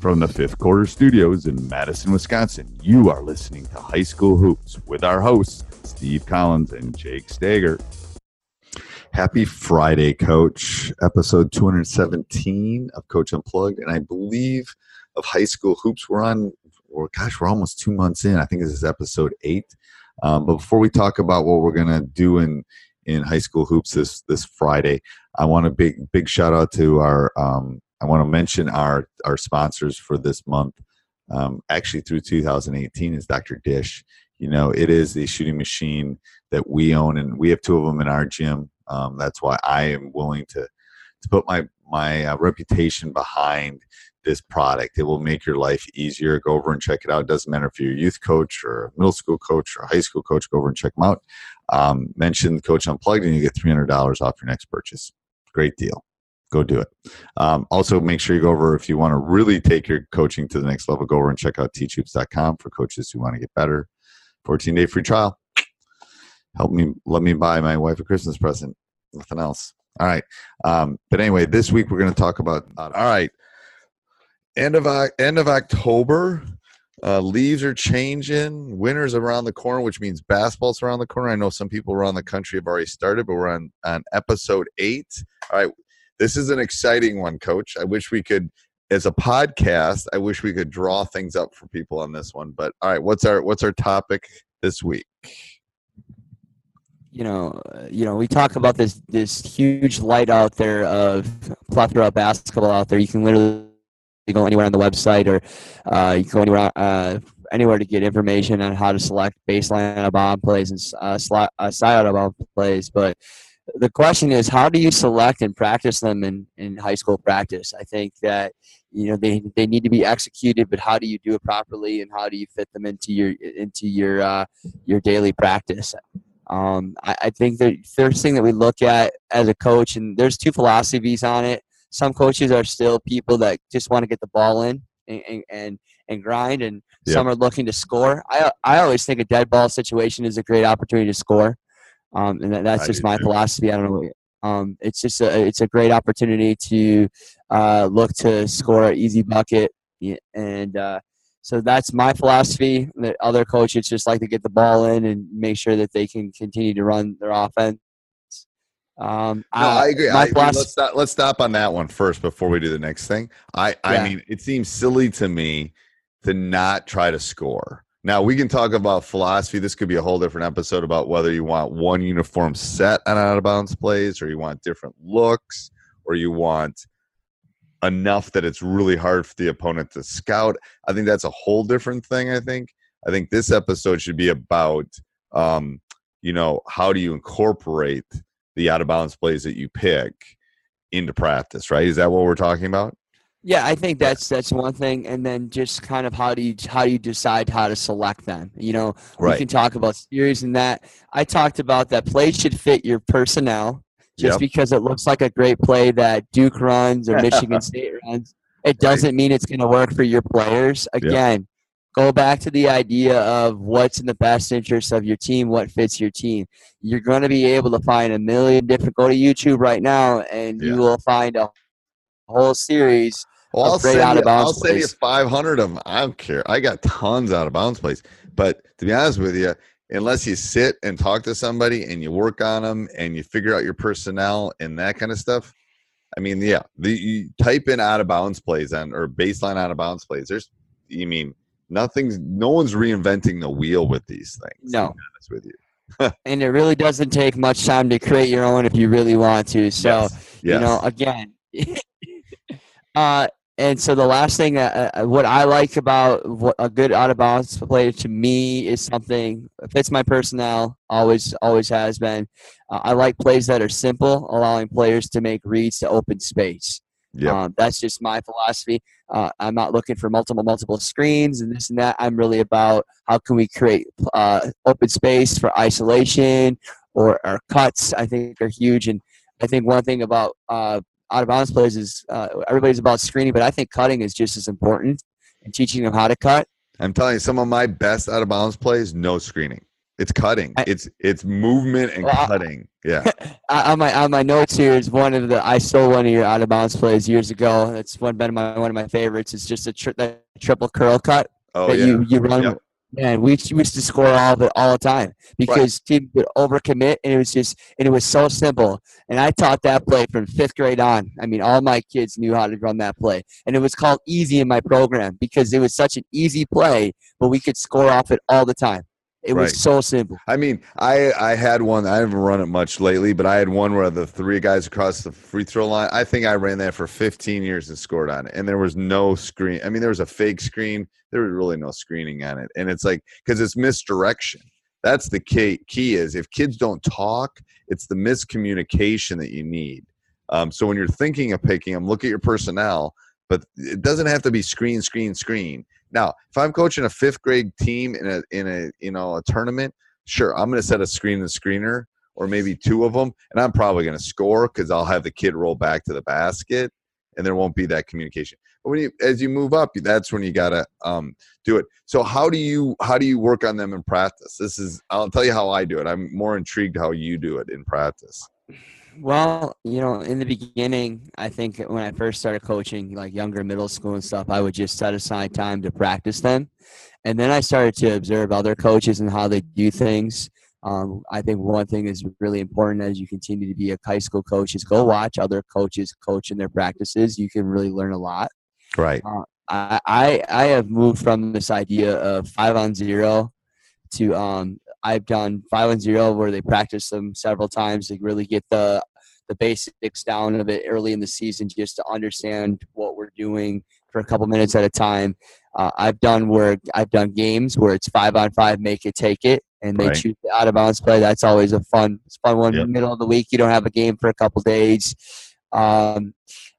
From the fifth quarter studios in Madison, Wisconsin, you are listening to High School Hoops with our hosts, Steve Collins and Jake Stager. Happy Friday, Coach. Episode 217 of Coach Unplugged. And I believe of High School Hoops, we're on, or gosh, we're almost two months in. I think this is episode eight. Um, but before we talk about what we're going to do in, in High School Hoops this, this Friday, I want a big, big shout out to our, um, I want to mention our, our sponsors for this month. Um, actually, through 2018 is Dr. Dish. You know, it is the shooting machine that we own, and we have two of them in our gym. Um, that's why I am willing to to put my my uh, reputation behind this product. It will make your life easier. Go over and check it out. It doesn't matter if you're a youth coach or a middle school coach or a high school coach. Go over and check them out. Um, mention Coach Unplugged, and you get three hundred dollars off your next purchase. Great deal. Go do it. Um, also, make sure you go over if you want to really take your coaching to the next level. Go over and check out teachhoops.com for coaches who want to get better. 14 day free trial. Help me, let me buy my wife a Christmas present. Nothing else. All right. Um, but anyway, this week we're going to talk about. All right. End of end of October. Uh, leaves are changing. Winter's around the corner, which means basketball's around the corner. I know some people around the country have already started, but we're on on episode eight. All right. This is an exciting one, Coach. I wish we could as a podcast, I wish we could draw things up for people on this one. But all right, what's our what's our topic this week? You know, you know, we talk about this this huge light out there of plethora of basketball out there. You can literally go anywhere on the website, or uh, you can go anywhere uh, anywhere to get information on how to select baseline out of bounds plays and uh, slot, uh, side out of bounds plays. But the question is how do you select and practice them in, in high school practice? I think that you know they, they need to be executed but how do you do it properly and how do you fit them into your into your uh, your daily practice? Um, I, I think the first thing that we look at as a coach and there's two philosophies on it. Some coaches are still people that just want to get the ball in and and, and, grind and Yep. some are looking to score. I, I always think a dead ball situation is a great opportunity to score um, and that, that's I just my too. philosophy. I don't know. Um, it's just a it's a great opportunity to uh, look to score an easy bucket, and uh, so that's my philosophy. The other coaches just like to get the ball in and make sure that they can continue to run their offense. Um, No, I agree. My I, let's stop. Let's stop on that one first before we do the next thing. I, I mean, it seems silly to me to not try to score. Now we can talk about philosophy. This could be a whole different episode about whether you want one uniform set on out of bounds plays, or you want different looks, or you want enough that it's really hard for the opponent to scout. I think that's a whole different thing. I think. I think this episode should be about, um, you know, how do you incorporate the out of bounds plays that you pick into practice, right? Is that what we're talking about? Yeah, I think that's that's one thing, and then just kind of how do you how do you decide how to select them? You know, we can talk about series and that. I talked about that play should fit your personnel. Just Yep. because it looks like a great play that Duke runs or Michigan State runs, it doesn't mean it's going to work for your players. Again, Go back to the idea of what's in the best interest of your team, what fits your team. You're going to be able to find a million different. Go to YouTube right now, and you will find a whole series. Well, I'll send, out you, of bounds I'll send you 500 of them. I don't care. I got tons out of bounds plays. But to be honest with you, unless you sit and talk to somebody and you work on them and you figure out your personnel and that kind of stuff, I mean, yeah, the you type in out of bounds plays on or baseline out of bounds plays. There's, you mean, nothing's, no one's reinventing the wheel with these things. to No. be honest with you. And it really doesn't take much time to create your own if you really want to. So, yes. you know again uh and so the last thing uh, uh, what i like about what a good out of bounds play to me is something fits my personnel always always has been. Uh, i like plays that are simple allowing players to make reads to open space. Yep. um, that's just my philosophy. Uh, i'm not looking for multiple multiple screens and this and that. I'm really about how can we create uh, open space for isolation or, or cuts i think are huge. And i think one thing about uh, out of bounds plays is uh, everybody's about screening, but I think cutting is just as important and teaching them how to cut. I'm telling you, some of my best out of bounds plays, no screening. It's cutting. I- it's it's movement and Well, cutting. Yeah. Uh, on my on my notes here is one of the I stole one of your out of bounds plays years ago. That's one been my one of my favorites. It's just a tri- that triple curl cut Oh that yeah. you you run. Yep. Man, we used we used to score all of it all the time because teams would overcommit, and it was just and it was so simple. And I taught that play from fifth grade on. I mean, all my kids knew how to run that play, and it was called easy in my program because it was such an easy play, but we could score off it all the time. It Right. was so simple. I mean, I I had one. I haven't run it much lately, but I had one where the three guys across the free throw line. I think I ran that for 15 years and scored on it, and there was no screen. I mean, there was a fake screen. There was really no screening on it, and it's like because it's misdirection. That's the key. Key is if kids don't talk, it's the miscommunication that you need. Um, so when you're thinking of picking them, look at your personnel, but it doesn't have to be screen, screen, screen. Now, if I'm coaching a fifth grade team in a in a you know a tournament, sure, I'm going to set a screen and screener or maybe two of them, and I'm probably going to score because I'll have the kid roll back to the basket, and there won't be that communication. But when you as you move up, that's when you got to um, do it. So how do you how do you work on them in practice? This is I'll tell you how I do it. I'm more intrigued how you do it in practice. Well, you know, in the beginning, I think when I first started coaching, like younger middle school and stuff, I would just set aside time to practice them. And then I started to observe other coaches and how they do things. Um, I think one thing is really important as you continue to be a high school coach is go watch other coaches coach in their practices. You can really learn a lot. Right. I, I I have moved from this idea of five on zero to um I've done five on zero where they practice them several times to really get the the basics down of it early in the season just to understand what we're doing for a couple minutes at a time. Uh, I've done where I've done games where it's five on five, make it, take it, and they Right. choose the out of bounds play. That's always a fun, it's fun one. Yep. Middle of the week, you don't have a game for a couple days. Um,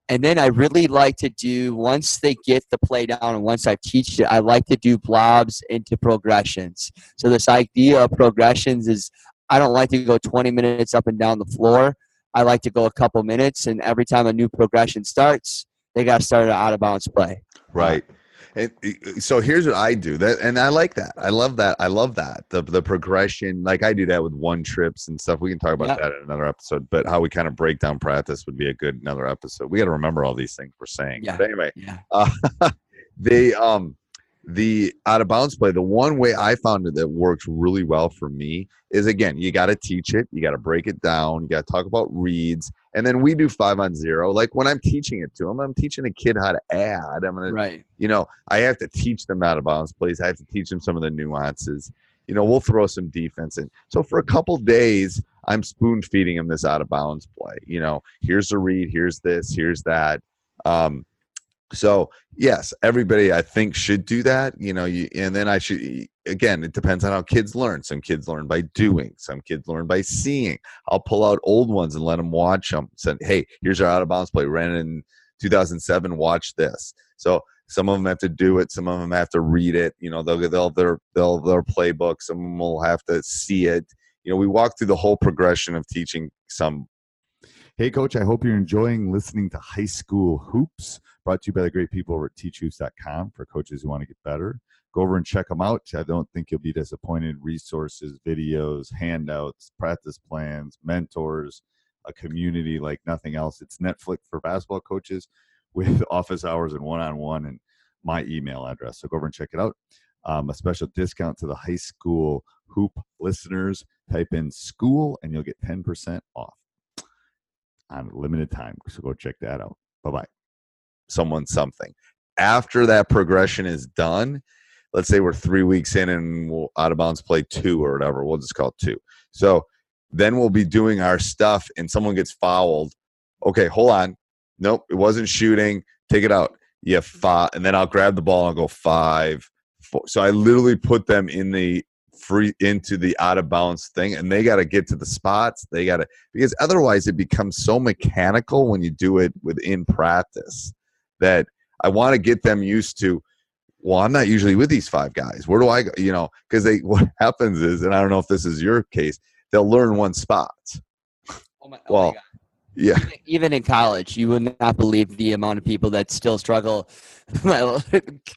and then I really like to do once they get the play down and once I've teach it, I like to do blobs into progressions. So this idea of progressions is I don't like to go 20 minutes up and down the floor. I like to go a couple minutes, and every time a new progression starts, they got to start an out of bounds play. Right. And so here's what I do that, and I like that. I love that. I love that the the progression. Like I do that with one trips and stuff. We can talk about Yeah. that in another episode. But how we kind of break down practice would be a good another episode. We got to remember all these things we're saying. Yeah. But anyway, Yeah. uh, they um the out of bounds play. The one way I found it that works really well for me is again you got to teach it. You got to break it down. You got to talk about reads, and then we do five on zero. Like when I'm teaching it to them, I'm teaching a kid how to add. I'm gonna Right. you know, I have to teach them out of bounds plays. I have to teach them some of the nuances. You know, we'll throw some defense in. So for a couple days, I'm spoon feeding them this out of bounds play. You know, here's a read, here's this, here's that. Um, so yes, everybody I think should do that. You know, you, and then I should again. It depends on how kids learn. Some kids learn by doing. Some kids learn by seeing. I'll pull out old ones and let them watch them. Said, hey, here's our out of bounds play. Ran in 2007. Watch this. So some of them have to do it. Some of them have to read it. You know, they'll they'll their they'll their playbook. Some of them will have to see it. You know, we walk through the whole progression of teaching some Hey, Coach, I hope you're enjoying listening to High School Hoops, brought to you by the great people over at teachhoops.com for coaches who want to get better. Go over and check them out. I don't think you'll be disappointed. Resources, videos, handouts, practice plans, mentors, a community like nothing else. It's Netflix for basketball coaches with office hours and one on one and my email address. So go over and check it out. Um, a special discount to the high school hoop listeners. Type in school and you'll get 10% off on limited time. So go check that out. Bye bye. Someone something. After that progression is done, let's say we're three weeks in and we'll out of bounds play two or whatever. We'll just call it two. So then we'll be doing our stuff and someone gets fouled. Okay, hold on. Nope, it wasn't shooting. Take it out. Yeah, five. And then I'll grab the ball and go five. Four. So I literally put them in the free into the out of bounds thing and they got to get to the spots they got to because otherwise it becomes so mechanical when you do it within practice that i want to get them used to well i'm not usually with these five guys. Where do i go? You know because they what happens is and i don't know if this is your case they'll learn one spot. Oh my, oh well yeah. Even, in college, you would not believe the amount of people that still struggle.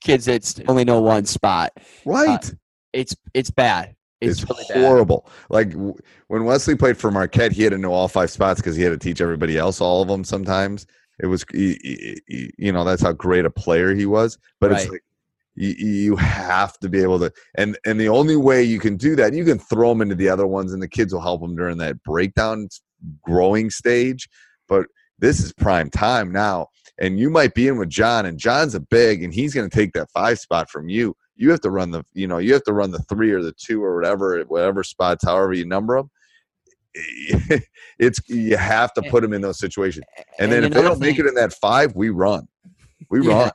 Kids that only know one spot. Uh, right It's it's bad. It's, it's, really bad. horrible. Like w- when Wesley played for Marquette, he had to know all five spots because he had to teach everybody else all of them. Sometimes it was, he- he- he- you know, that's how great a player he was. But it's like you, you have to be able to, and and the only way you can do that, you can throw them into the other ones, and the kids will help them during that breakdown growing stage. But this is prime time now, and you might be in with John, and John's a big, and he's going to take that five spot from you you have to run the you know you have to run the three or the two or whatever whatever spots however you number them it's you have to eh, put them in those situations eh, and then if they don't make it in that five we run we Yeah. run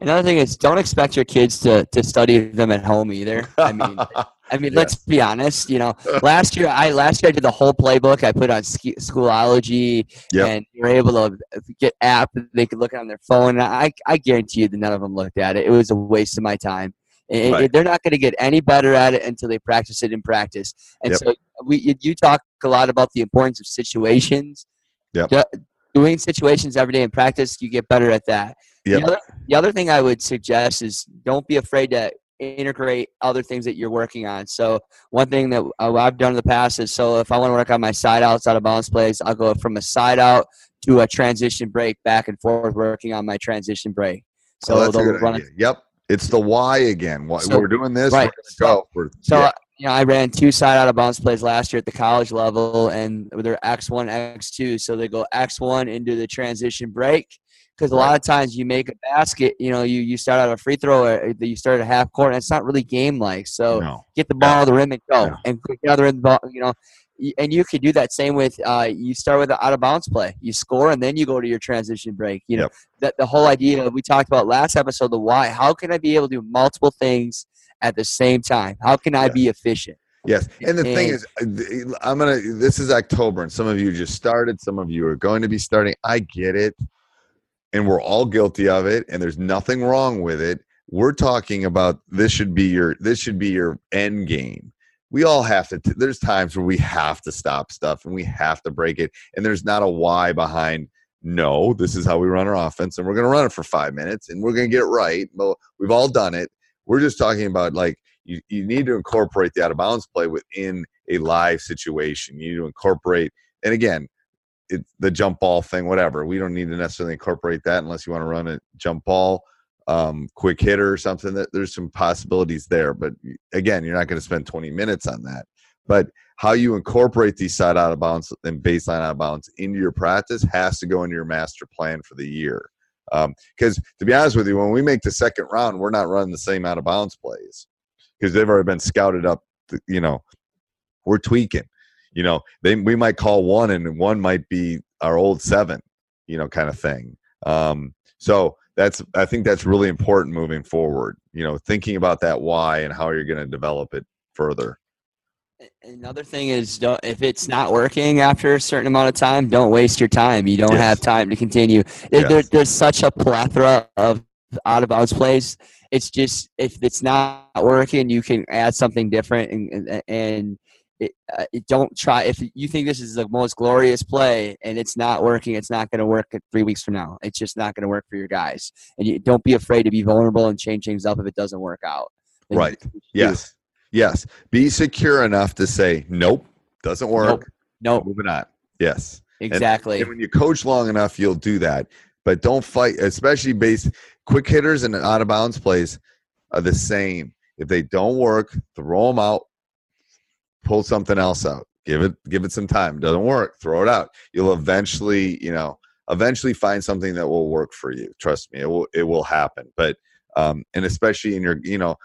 Another thing is, don't expect your kids to to study them at home either. I mean, I mean, Yeah. let's be honest. You know, last year I last year I did the whole playbook. I put on ski, Schoology, Yep. and you're able to uh, get app. that They could look on their phone. And I I guarantee you that none of them looked at it. It was a waste of my time. And- Right. they're not going to get any better at it until they practice it in practice. And Yep. so we you, you talk a lot about the importance of situations. Yep. Do- Doing situations every day in practice, you get better at that. Yep. The, other, the other thing I would suggest is don't be afraid to integrate other things that you're working on. So one thing that uh, I've done in the past is so if I want to work on my side outs out of balance plays, I'll go from a side out to a transition break back and forth working on my transition break. So so that's a they'll good run yep it's the why again why So- we're doing this right. we're go we're, So yeah, uh, you know, I ran two side out of bounds plays last year at the college level, and they're X one, X two. So they go X one into the transition break because a lot of times you make a basket. You know, you you start out a free throw, or you start at a half court, and it's not really game like. So no. get the ball to the rim and go, and quick the other end ball. You know. And you could do that same with uh, you start with the out of bounds play. You score and then you go to your transition break. You know Yep. that the whole idea we talked about last episode. The why. How can I be able to do multiple things at the same time? How can I be efficient? Yes, and the thing is, uh, I'm gonna. This is October, and some of you just started. Some of you are going to be starting. I get it, and we're all guilty of it, and there's nothing wrong with it. We're talking about this should be your this should be your end game. We all have to. T- there's times where we have to stop stuff and we have to break it, and there's not a why behind. No, this is how we run our offense, and we're going to run it for five minutes, and we're going to get it right. Well, we've all done it. We're just talking about like you, you need to incorporate the out of bounds play within a live situation. You need to incorporate, and again, it, the jump ball thing, whatever. We don't need to necessarily incorporate that unless you want to run a jump ball, um, quick hitter or something. That there's some possibilities there, but again, you're not going to spend 20 minutes on that. But how you incorporate these side out of bounds and baseline out of bounds into your practice has to go into your master plan for the year. Because to be honest with you, when we make the second round, we're not running the same out of bounds plays because they've already been scouted up. to- You know, we're tweaking. You know, they we might call one, and one might be our old seven. You know, kind of thing. Um, so that's I think that's really important moving forward. You know, thinking about that why and how you're going to develop it further. Another thing is, don't, if it's not working after a certain amount of time, don't waste your time. You don't Yes. have time to continue. There, there- there's such a plethora of out of bounds plays. It's just if it's not working, you can add something different, and, and it, uh, it don't try if you think this is the most glorious play and it's not working it's not going to work three weeks from now it's just not going to work for your guys and you don't be afraid to be vulnerable and change things up if it doesn't work out Like, Right. Yes. Yes. Be secure enough to say, nope, doesn't work. Nope. nope Moving on. Yes. exactly And when you coach long enough, you'll do that. But don't fight, especially base quick hitters and out of bounds plays are the same. If they don't work, throw them out, pull something else out. Give it give it some time. Doesn't work, throw it out. You'll eventually, you know, eventually find something that will work for you. Trust me, it will it will happen. But um, and especially in your, you know,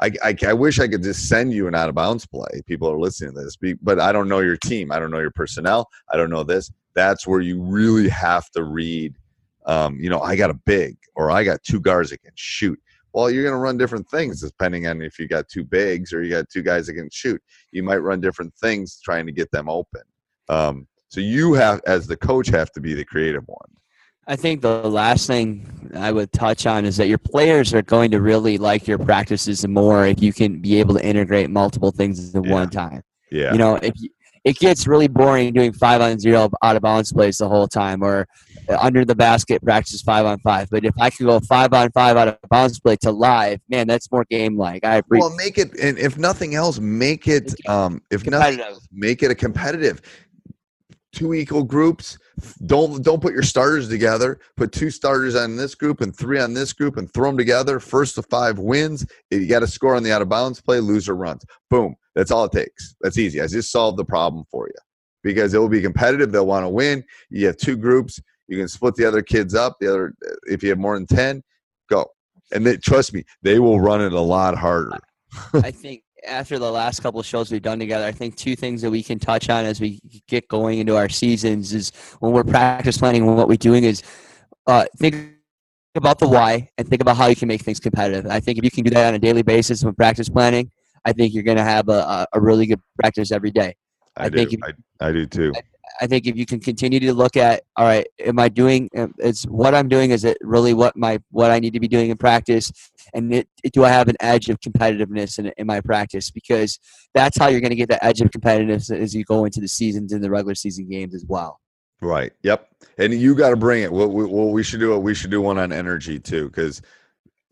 I, I, I wish I could just send you an out of bounds play. People are listening to this, but I don't know your team. I don't know your personnel. I don't know this. That's where you really have to read. Um, you know, I got a big or I got two guards can shoot. Well, you're going to run different things depending on if you got two bigs or you got two guys that can shoot. You might run different things trying to get them open. Um, so you have, as the coach, have to be the creative one. I think the last thing I would touch on is that your players are going to really like your practices more if you can be able to integrate multiple things at Yeah. one time. Yeah. You know, if you, it gets really boring doing five on zero out of bounds plays the whole time, or under the basket practice five on five. But if I could go five on five out of bounds play to live, man, that's more game like. I appreciate well, make it, and if nothing else, make it. Um, if nothing, make it a competitive. Two equal groups don't don't put your starters together. Put two starters on this group and three on this group and throw them together. First to five wins you got to score on the out of bounds play loser runs. Boom. That's all it takes. That's easy. I just solved the problem for you because it will be competitive. They'll want to win. You have two groups you can split the other kids up the other if you have more than 10 go and they, trust me they will run it a lot harder I think after the last couple of shows we've done together, I think two things that we can touch on as we get going into our seasons is when we're practice planning, what we're doing is uh, think about the why and think about how you can make things competitive. I think if you can do that on a daily basis when practice planning, I think you're going to have a, a, a really good practice every day. i, I do think if- I, I do too I think if you can continue to look at, all right, am I doing? um, It's what I'm doing. Is it really what my what I need to be doing in practice? And it, do I have an edge of competitiveness in, in my practice? Because that's how you're going to get the edge of competitiveness as you go into the seasons and the regular season games as well. Right. Yep. And you got to bring it. What we, what we should do, it. we should do one on energy too, because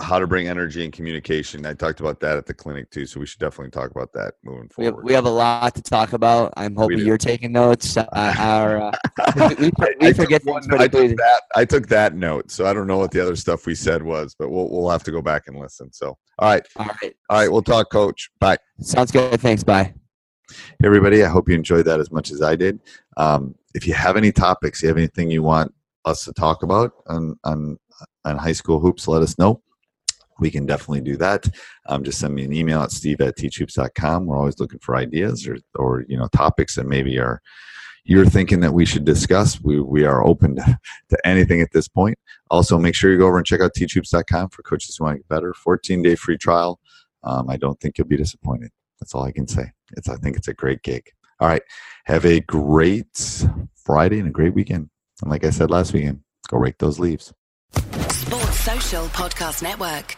how to bring energy and communication. I talked about that at the clinic too, so we should definitely talk about that moving We have, forward. we have a lot to talk about. I'm hoping you're taking notes. Uh, our, uh, we, we, I- we I forget took one- I took that. I took that note, so I don't know what the other stuff we said was, but we'll we'll have to go back and listen. So, all right, All right, all right, we'll talk, Coach. Bye. sounds good. Thanks. Bye. Hey, everybody. I hope you enjoyed that as much as I did. Um, if you have any topics, you have anything you want us to talk about on on on high school hoops, let us know. We can definitely do that. Um, just send me an email at steve at teachhoops.com. We're always looking for ideas or, or you know topics that maybe are you're thinking that we should discuss. We, we are open to, to anything at this point. Also, make sure you go over and check out teachhoops.com for coaches who want to get better. 14 day free trial. Um, I don't think you'll be disappointed. That's all I can say. It's I think it's a great gig. All right. Have a great Friday and a great weekend. And like I said last weekend, go rake those leaves. Sports Social Podcast Network.